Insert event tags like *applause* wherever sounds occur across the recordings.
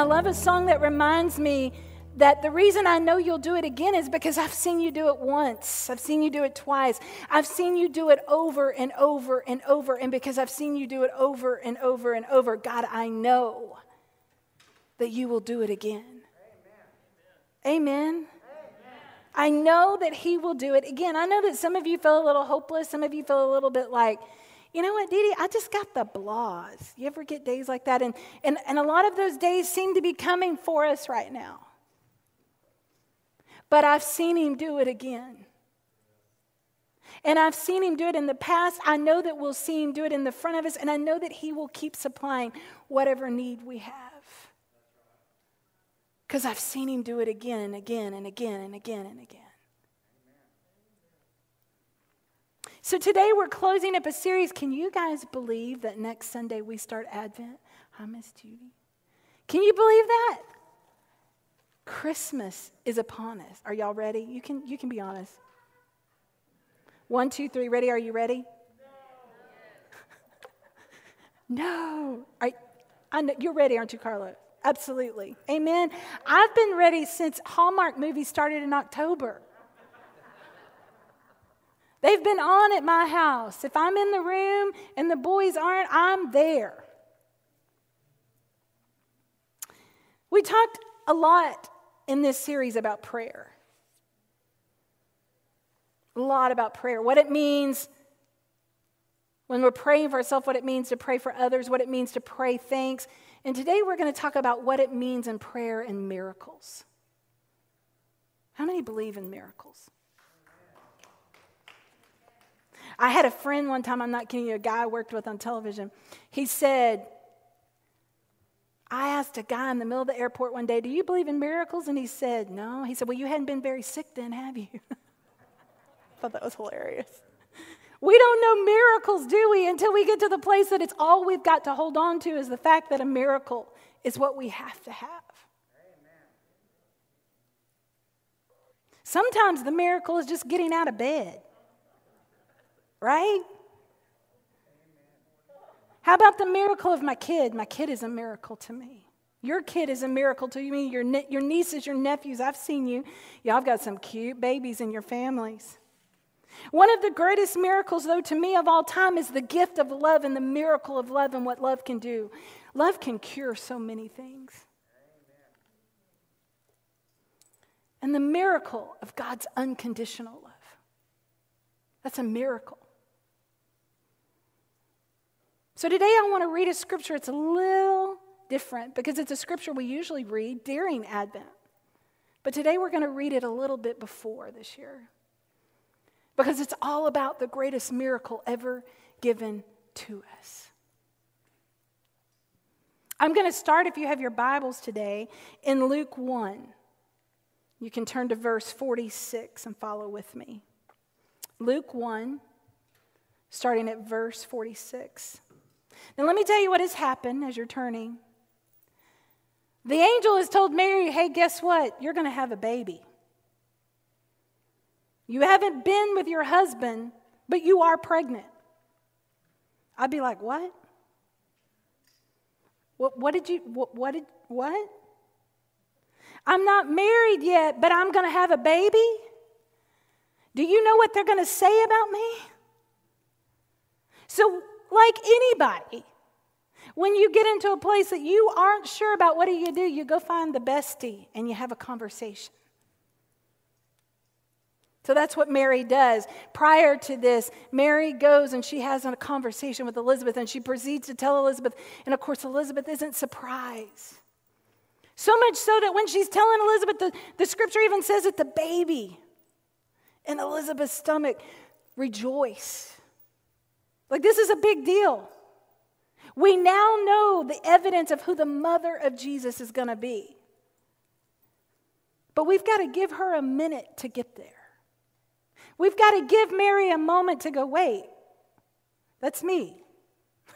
I love a song that reminds me that the reason I know you'll do it again is because I've seen you do it once. I've seen you do it twice. I've seen you do it over and over and over. And because I've seen you do it over and over and over, God, I know that you will do it again. Amen. Amen. I know that He will do it again. I know that some of you feel a little hopeless. Some of you feel a little bit like, you know what, Dee Dee, I just got the blahs. You ever get days like that? And, and, and a lot of those days seem to be coming for us right now but I've seen him do it again. And I've seen him do it in the past. I know that we'll see him do it in the front of us, and I know that he will keep supplying whatever need we have. Because I've seen him do it again and again and again and again and again. So today we're closing up a series. Can you guys believe that next Sunday we start Advent? Hi, Miss Judy. Can you believe that? Christmas is upon us. Are y'all ready? You can, you can be honest. One, two, three. Ready? Are you ready? *laughs* No. no. I know, you're ready, aren't you, Carla? Absolutely. Amen. I've been ready since Hallmark movies started in October. They've been on at my house. If I'm in the room and the boys aren't, I'm there. We talked a lot in this series about prayer. A lot about prayer, what it means when we're praying for ourselves, what it means to pray for others, what it means to pray thanks. And today we're going to talk about what it means in prayer and miracles. How many believe in miracles? I had a friend one time, I'm not kidding you, a guy I worked with on television. He said, I asked a guy in the middle of the airport one day, Do you believe in miracles? And he said, No. He said, Well, you hadn't been very sick then, have you? *laughs* I thought that was hilarious. We don't know miracles, do we, until we get to the place that it's all we've got to hold on to is the fact that a miracle is what we have to have. Sometimes the miracle is just getting out of bed, right? How about the miracle of my kid? My kid is a miracle to me. Your kid is a miracle to me. Your, ne- your nieces, your nephews, I've seen you. Y'all got some cute babies in your families. One of the greatest miracles, though, to me of all time is the gift of love and the miracle of love and what love can do. Love can cure so many things. And the miracle of God's unconditional love. That's a miracle. So today I want to read a scripture. It's a little different because it's a scripture we usually read during Advent. But today we're going to read it a little bit before this year because it's all about the greatest miracle ever given to us. I'm going to start, if you have your Bibles today, in Luke 1. You can turn to verse 46 and follow with me. Luke 1, starting at verse 46. Now, let me tell you what has happened as you're turning. The angel has told Mary, hey, guess what? You're going to have a baby. You haven't been with your husband, but you are pregnant. I'd be like, what? What, what did you, what, what did, what? I'm not married yet, but I'm going to have a baby? Do you know what they're going to say about me? So like anybody. When you get into a place that you aren't sure about what do you do, you go find the bestie and you have a conversation. So that's what Mary does. Prior to this, Mary goes and she has a conversation with Elizabeth and she proceeds to tell Elizabeth. And of course, Elizabeth isn't surprised. So much so that when she's telling Elizabeth, the, the scripture even says that the baby in Elizabeth's stomach rejoice. Like, this is a big deal. We now know the evidence of who the mother of Jesus is going to be. But we've got to give her a minute to get there. We've got to give Mary a moment to go, wait, that's me.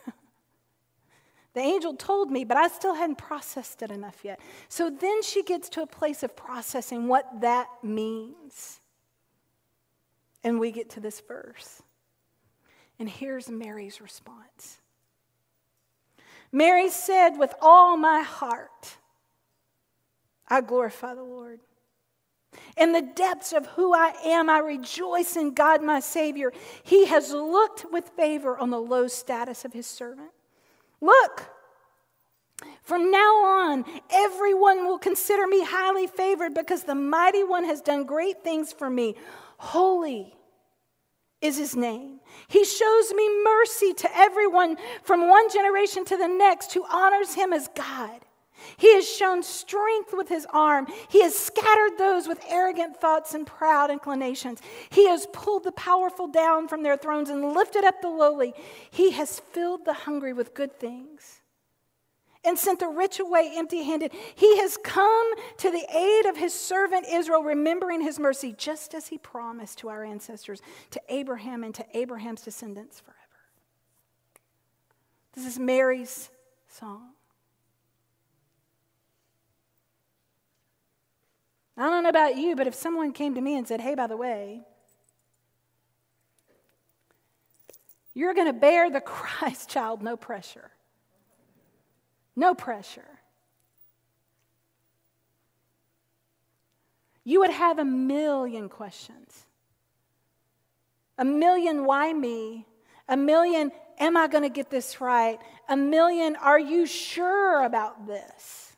*laughs* the angel told me, but I still hadn't processed it enough yet. So then she gets to a place of processing what that means. And we get to this verse. And here's Mary's response Mary said, With all my heart, I glorify the Lord. In the depths of who I am, I rejoice in God, my Savior. He has looked with favor on the low status of his servant. Look, from now on, everyone will consider me highly favored because the mighty one has done great things for me. Holy is his name. He shows me mercy to everyone from one generation to the next who honors him as God. He has shown strength with his arm. He has scattered those with arrogant thoughts and proud inclinations. He has pulled the powerful down from their thrones and lifted up the lowly. He has filled the hungry with good things and sent the rich away empty handed. He has come to the aid of his servant Israel, remembering his mercy, just as he promised to our ancestors, to Abraham and to Abraham's descendants forever. This is Mary's song. I don't know about you, but if someone came to me and said, hey, by the way, you're going to bear the *laughs* Christ child, no pressure. No pressure. You would have a million questions. A million, why me? A million, am I going to get this right? A million, are you sure about this?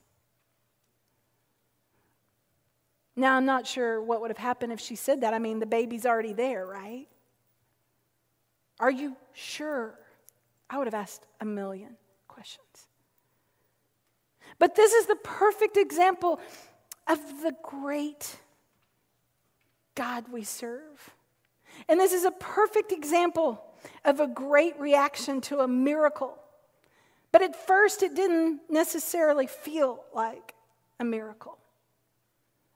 Now, I'm not sure what would have happened if she said that. I mean, the baby's already there, right? Are you sure? I would have asked a million questions. But this is the perfect example of the great God we serve. And this is a perfect example of a great reaction to a miracle. But at first, it didn't necessarily feel like a miracle.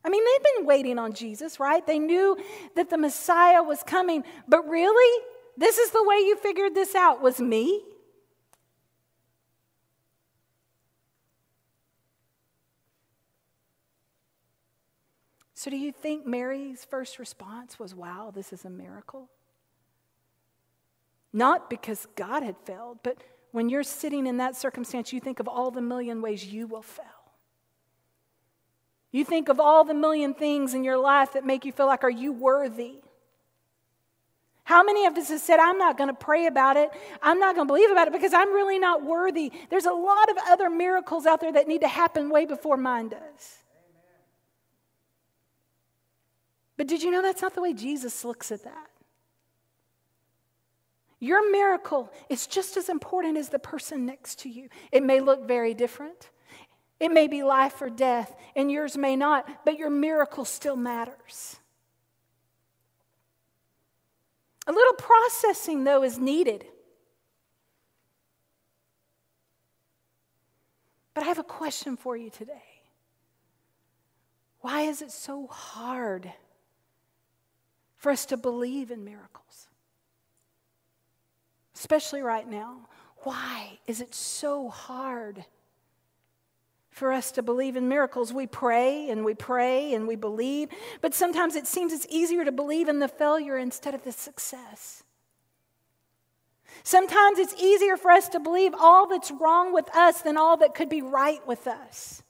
I mean, they'd been waiting on Jesus, right? They knew that the Messiah was coming. But really, this is the way you figured this out was me? So, do you think Mary's first response was, wow, this is a miracle? Not because God had failed, but when you're sitting in that circumstance, you think of all the million ways you will fail. You think of all the million things in your life that make you feel like, are you worthy? How many of us have said, I'm not going to pray about it. I'm not going to believe about it because I'm really not worthy? There's a lot of other miracles out there that need to happen way before mine does. But did you know that's not the way Jesus looks at that? Your miracle is just as important as the person next to you. It may look very different. It may be life or death, and yours may not, but your miracle still matters. A little processing, though, is needed. But I have a question for you today. Why is it so hard for us to believe in miracles. Especially right now. Why is it so hard for us to believe in miracles? We pray and we pray and we believe, but sometimes it seems it's easier to believe in the failure instead of the success. Sometimes it's easier for us to believe all that's wrong with us than all that could be right with us.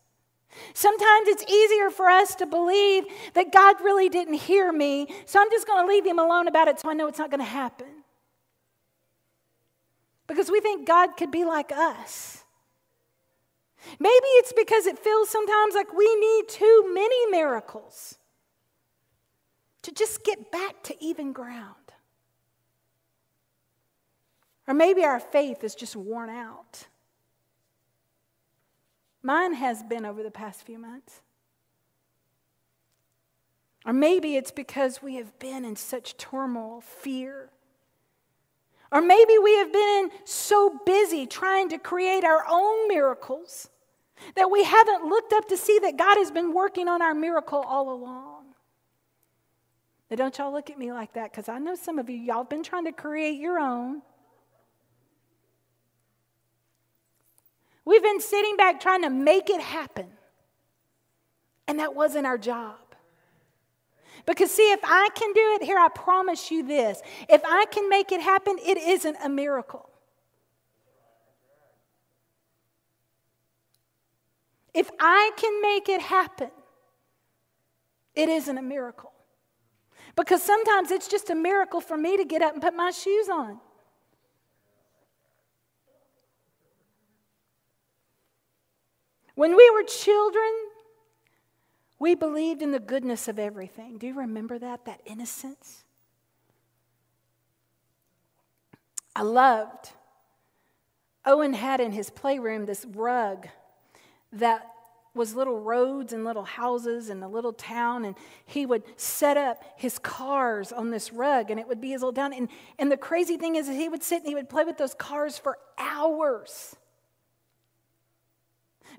Sometimes it's easier for us to believe that God really didn't hear me, so I'm just going to leave him alone about it so I know it's not going to happen. Because we think God could be like us. Maybe it's because it feels sometimes like we need too many miracles to just get back to even ground. Or maybe our faith is just worn out. Mine has been over the past few months. Or maybe it's because we have been in such turmoil, fear. Or maybe we have been so busy trying to create our own miracles that we haven't looked up to see that God has been working on our miracle all along. Now, don't y'all look at me like that because I know some of you, y'all have been trying to create your own. We've been sitting back trying to make it happen. And that wasn't our job. Because, see, if I can do it, here, I promise you this if I can make it happen, it isn't a miracle. If I can make it happen, it isn't a miracle. Because sometimes it's just a miracle for me to get up and put my shoes on. When we were children, we believed in the goodness of everything. Do you remember that? That innocence? I loved. Owen had in his playroom this rug that was little roads and little houses and a little town and he would set up his cars on this rug and it would be his little town and, and the crazy thing is that he would sit and he would play with those cars for hours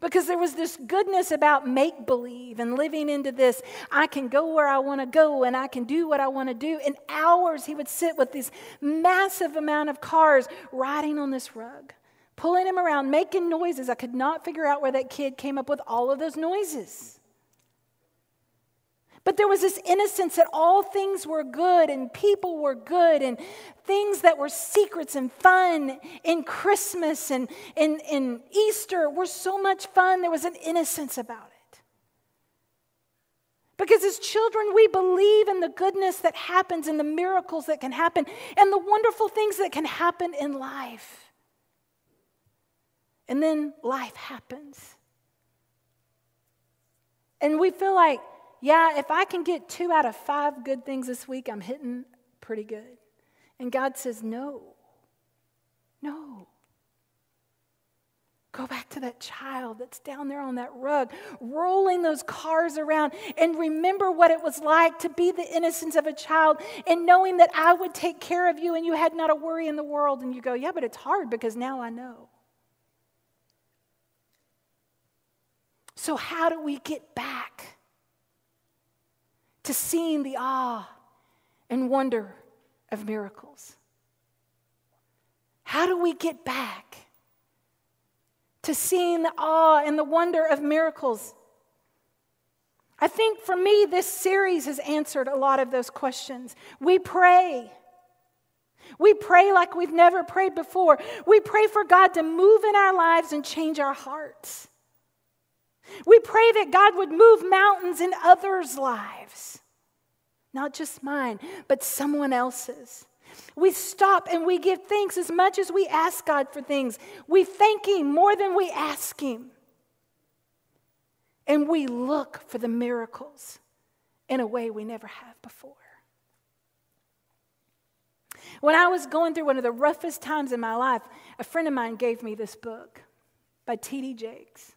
because there was this goodness about make believe and living into this I can go where I want to go and I can do what I want to do. In hours, he would sit with this massive amount of cars riding on this rug, pulling him around, making noises. I could not figure out where that kid came up with all of those noises. But there was this innocence that all things were good and people were good and things that were secrets and fun in Christmas and in, in Easter were so much fun. There was an innocence about it. Because as children, we believe in the goodness that happens and the miracles that can happen and the wonderful things that can happen in life. And then life happens. And we feel like, yeah, if I can get two out of five good things this week, I'm hitting pretty good. And God says, no, no. Go back to that child that's down there on that rug, rolling those cars around, and remember what it was like to be the innocence of a child and knowing that I would take care of you and you had not a worry in the world. And you go, Yeah, but it's hard because now I know. So, how do we get back? To seeing the awe and wonder of miracles? How do we get back to seeing the awe and the wonder of miracles? I think for me, this series has answered a lot of those questions. We pray. We pray like we've never prayed before. We pray for God to move in our lives and change our hearts. We pray that God would move mountains in others' lives, not just mine, but someone else's. We stop and we give thanks as much as we ask God for things. We thank Him more than we ask Him. And we look for the miracles in a way we never have before. When I was going through one of the roughest times in my life, a friend of mine gave me this book by T.D. Jakes.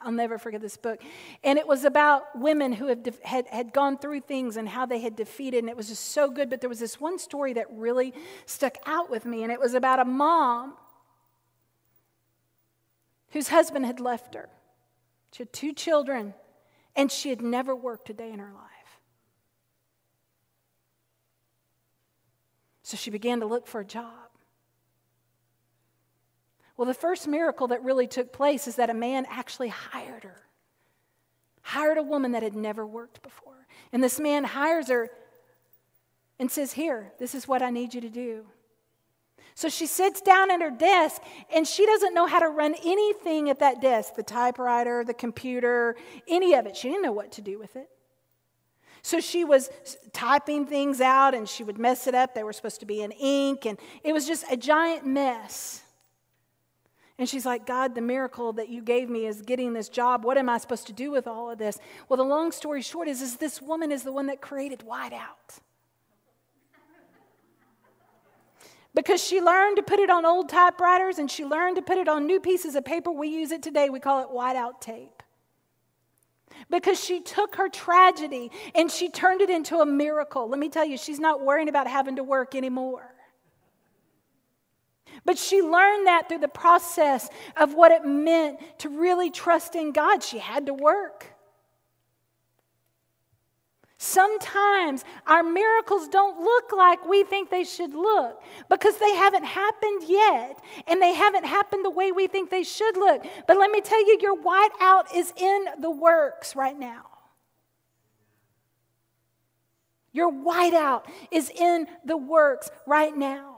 I'll never forget this book. And it was about women who have de- had, had gone through things and how they had defeated. And it was just so good. But there was this one story that really stuck out with me. And it was about a mom whose husband had left her. She had two children, and she had never worked a day in her life. So she began to look for a job. Well, the first miracle that really took place is that a man actually hired her, hired a woman that had never worked before. And this man hires her and says, Here, this is what I need you to do. So she sits down at her desk and she doesn't know how to run anything at that desk the typewriter, the computer, any of it. She didn't know what to do with it. So she was typing things out and she would mess it up. They were supposed to be in ink and it was just a giant mess. And she's like, God, the miracle that you gave me is getting this job. What am I supposed to do with all of this? Well, the long story short is, is this woman is the one that created whiteout. Because she learned to put it on old typewriters and she learned to put it on new pieces of paper. We use it today, we call it whiteout tape. Because she took her tragedy and she turned it into a miracle. Let me tell you, she's not worrying about having to work anymore. But she learned that through the process of what it meant to really trust in God. She had to work. Sometimes our miracles don't look like we think they should look because they haven't happened yet and they haven't happened the way we think they should look. But let me tell you, your whiteout is in the works right now. Your whiteout is in the works right now.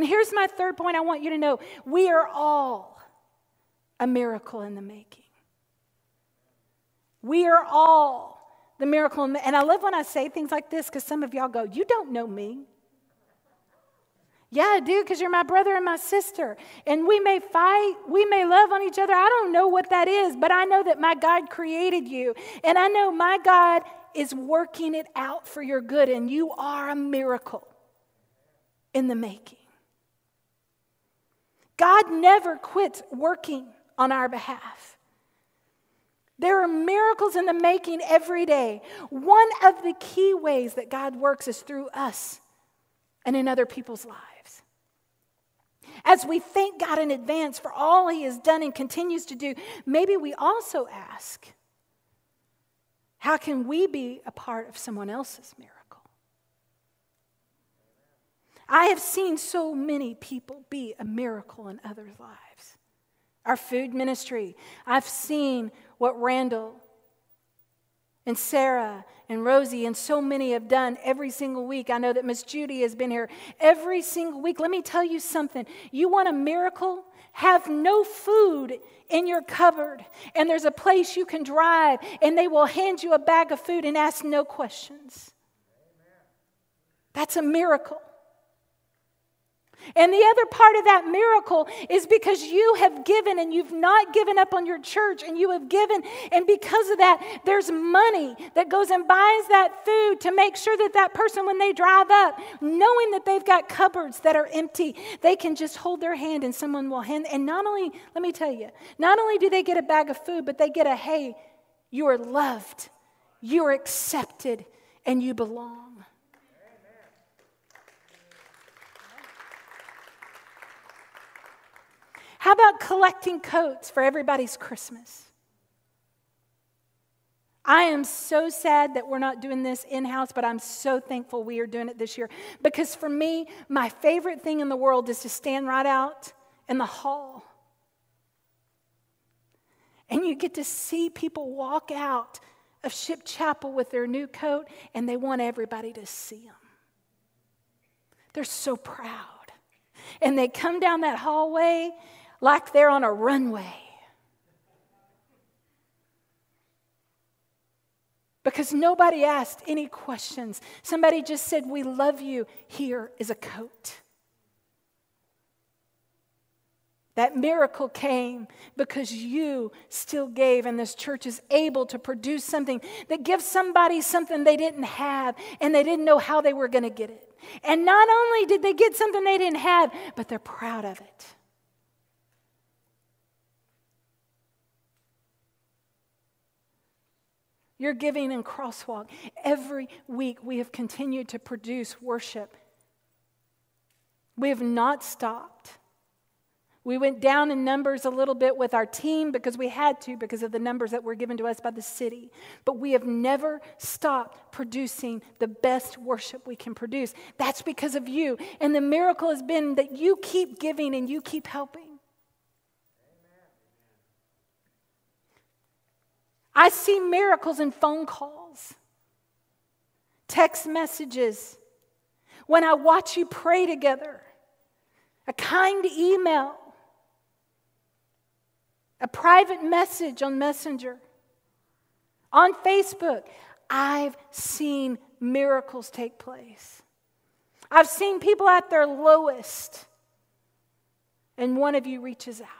And here's my third point I want you to know we are all a miracle in the making. We are all the miracle. And I love when I say things like this because some of y'all go, You don't know me. Yeah, I do, because you're my brother and my sister. And we may fight, we may love on each other. I don't know what that is, but I know that my God created you. And I know my God is working it out for your good, and you are a miracle in the making. God never quits working on our behalf. There are miracles in the making every day. One of the key ways that God works is through us and in other people's lives. As we thank God in advance for all He has done and continues to do, maybe we also ask, how can we be a part of someone else's miracle? I have seen so many people be a miracle in others' lives. Our food ministry, I've seen what Randall and Sarah and Rosie and so many have done every single week. I know that Miss Judy has been here every single week. Let me tell you something. You want a miracle? Have no food in your cupboard, and there's a place you can drive, and they will hand you a bag of food and ask no questions. That's a miracle. And the other part of that miracle is because you have given and you've not given up on your church and you have given. And because of that, there's money that goes and buys that food to make sure that that person, when they drive up, knowing that they've got cupboards that are empty, they can just hold their hand and someone will hand. And not only, let me tell you, not only do they get a bag of food, but they get a hey, you are loved, you are accepted, and you belong. How about collecting coats for everybody's Christmas? I am so sad that we're not doing this in house, but I'm so thankful we are doing it this year. Because for me, my favorite thing in the world is to stand right out in the hall. And you get to see people walk out of Ship Chapel with their new coat, and they want everybody to see them. They're so proud. And they come down that hallway, like they're on a runway. Because nobody asked any questions. Somebody just said, We love you. Here is a coat. That miracle came because you still gave, and this church is able to produce something that gives somebody something they didn't have and they didn't know how they were going to get it. And not only did they get something they didn't have, but they're proud of it. Your giving in Crosswalk. Every week we have continued to produce worship. We have not stopped. We went down in numbers a little bit with our team because we had to, because of the numbers that were given to us by the city. But we have never stopped producing the best worship we can produce. That's because of you. And the miracle has been that you keep giving and you keep helping. I see miracles in phone calls, text messages, when I watch you pray together, a kind email, a private message on Messenger, on Facebook. I've seen miracles take place. I've seen people at their lowest, and one of you reaches out.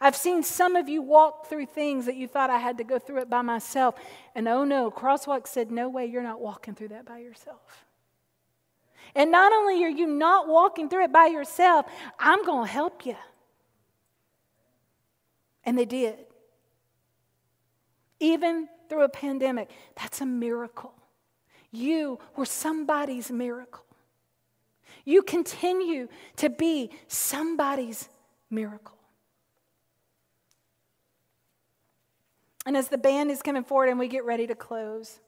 I've seen some of you walk through things that you thought I had to go through it by myself. And oh no, Crosswalk said, No way, you're not walking through that by yourself. And not only are you not walking through it by yourself, I'm going to help you. And they did. Even through a pandemic, that's a miracle. You were somebody's miracle. You continue to be somebody's miracle. And as the band is coming forward and we get ready to close,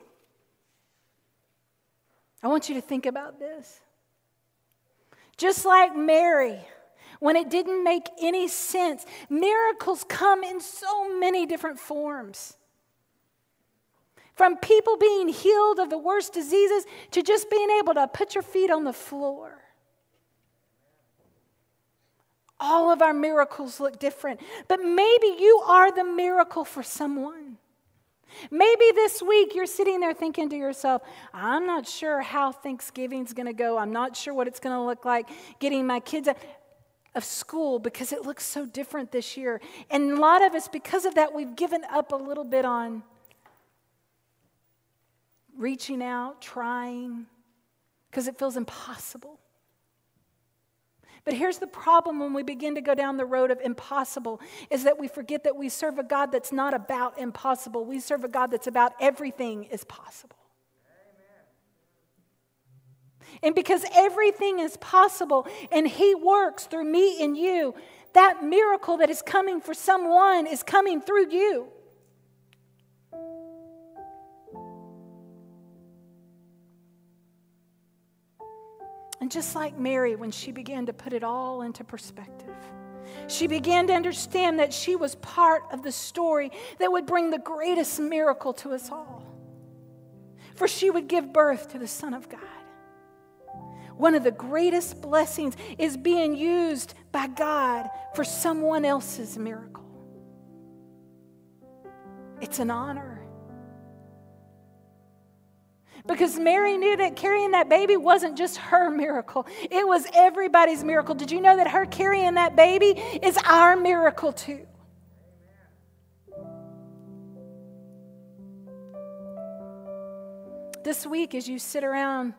I want you to think about this. Just like Mary, when it didn't make any sense, miracles come in so many different forms. From people being healed of the worst diseases to just being able to put your feet on the floor. All of our miracles look different. But maybe you are the miracle for someone. Maybe this week you're sitting there thinking to yourself, I'm not sure how Thanksgiving's going to go. I'm not sure what it's going to look like getting my kids out of school because it looks so different this year. And a lot of us, because of that, we've given up a little bit on reaching out, trying, because it feels impossible. But here's the problem when we begin to go down the road of impossible is that we forget that we serve a God that's not about impossible. We serve a God that's about everything is possible. And because everything is possible and He works through me and you, that miracle that is coming for someone is coming through you. And just like Mary, when she began to put it all into perspective, she began to understand that she was part of the story that would bring the greatest miracle to us all. For she would give birth to the Son of God. One of the greatest blessings is being used by God for someone else's miracle. It's an honor. Because Mary knew that carrying that baby wasn't just her miracle, it was everybody's miracle. Did you know that her carrying that baby is our miracle too? This week, as you sit around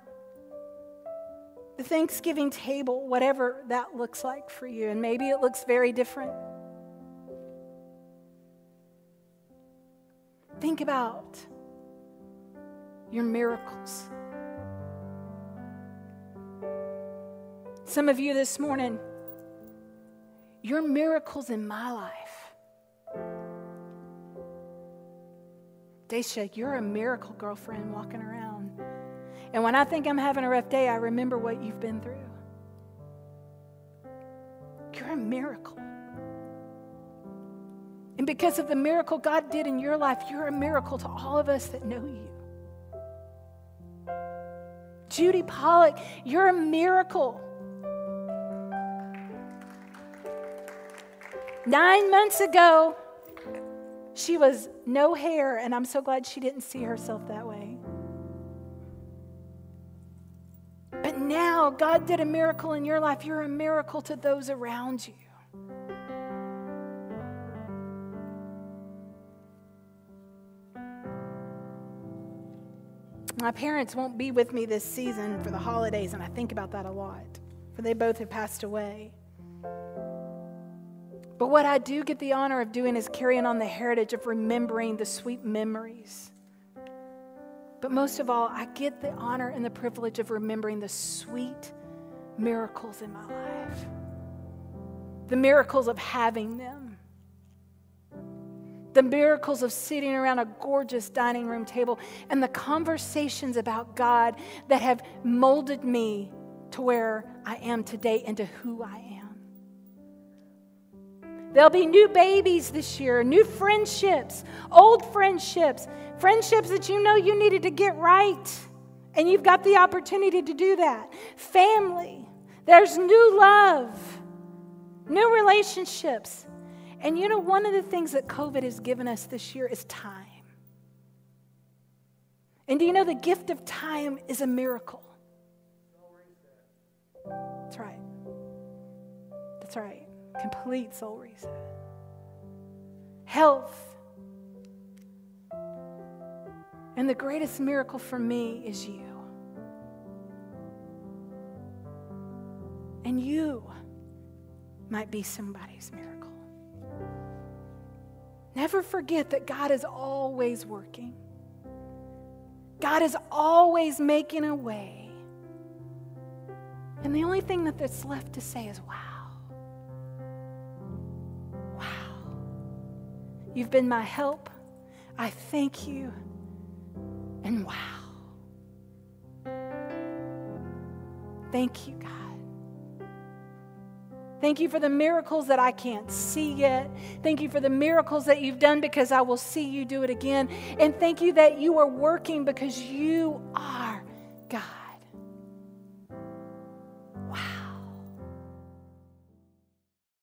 the Thanksgiving table, whatever that looks like for you, and maybe it looks very different. Think about your miracles. Some of you this morning, your miracles in my life. Daisha, you're a miracle girlfriend walking around. And when I think I'm having a rough day, I remember what you've been through. You're a miracle. And because of the miracle God did in your life, you're a miracle to all of us that know you. Judy Pollock, you're a miracle. Nine months ago, she was no hair, and I'm so glad she didn't see herself that way. But now, God did a miracle in your life. You're a miracle to those around you. My parents won't be with me this season for the holidays, and I think about that a lot, for they both have passed away. But what I do get the honor of doing is carrying on the heritage of remembering the sweet memories. But most of all, I get the honor and the privilege of remembering the sweet miracles in my life, the miracles of having them the miracles of sitting around a gorgeous dining room table, and the conversations about God that have molded me to where I am today and to who I am. There'll be new babies this year, new friendships, old friendships, friendships that you know you needed to get right, and you've got the opportunity to do that. Family, there's new love, new relationships. And you know, one of the things that COVID has given us this year is time. And do you know the gift of time is a miracle? That's right. That's right. Complete soul reset. Health. And the greatest miracle for me is you. And you might be somebody's miracle. Never forget that God is always working. God is always making a way. And the only thing that that's left to say is, wow. Wow. You've been my help. I thank you. And wow. Thank you, God. Thank you for the miracles that I can't see yet. Thank you for the miracles that you've done because I will see you do it again. And thank you that you are working because you are God.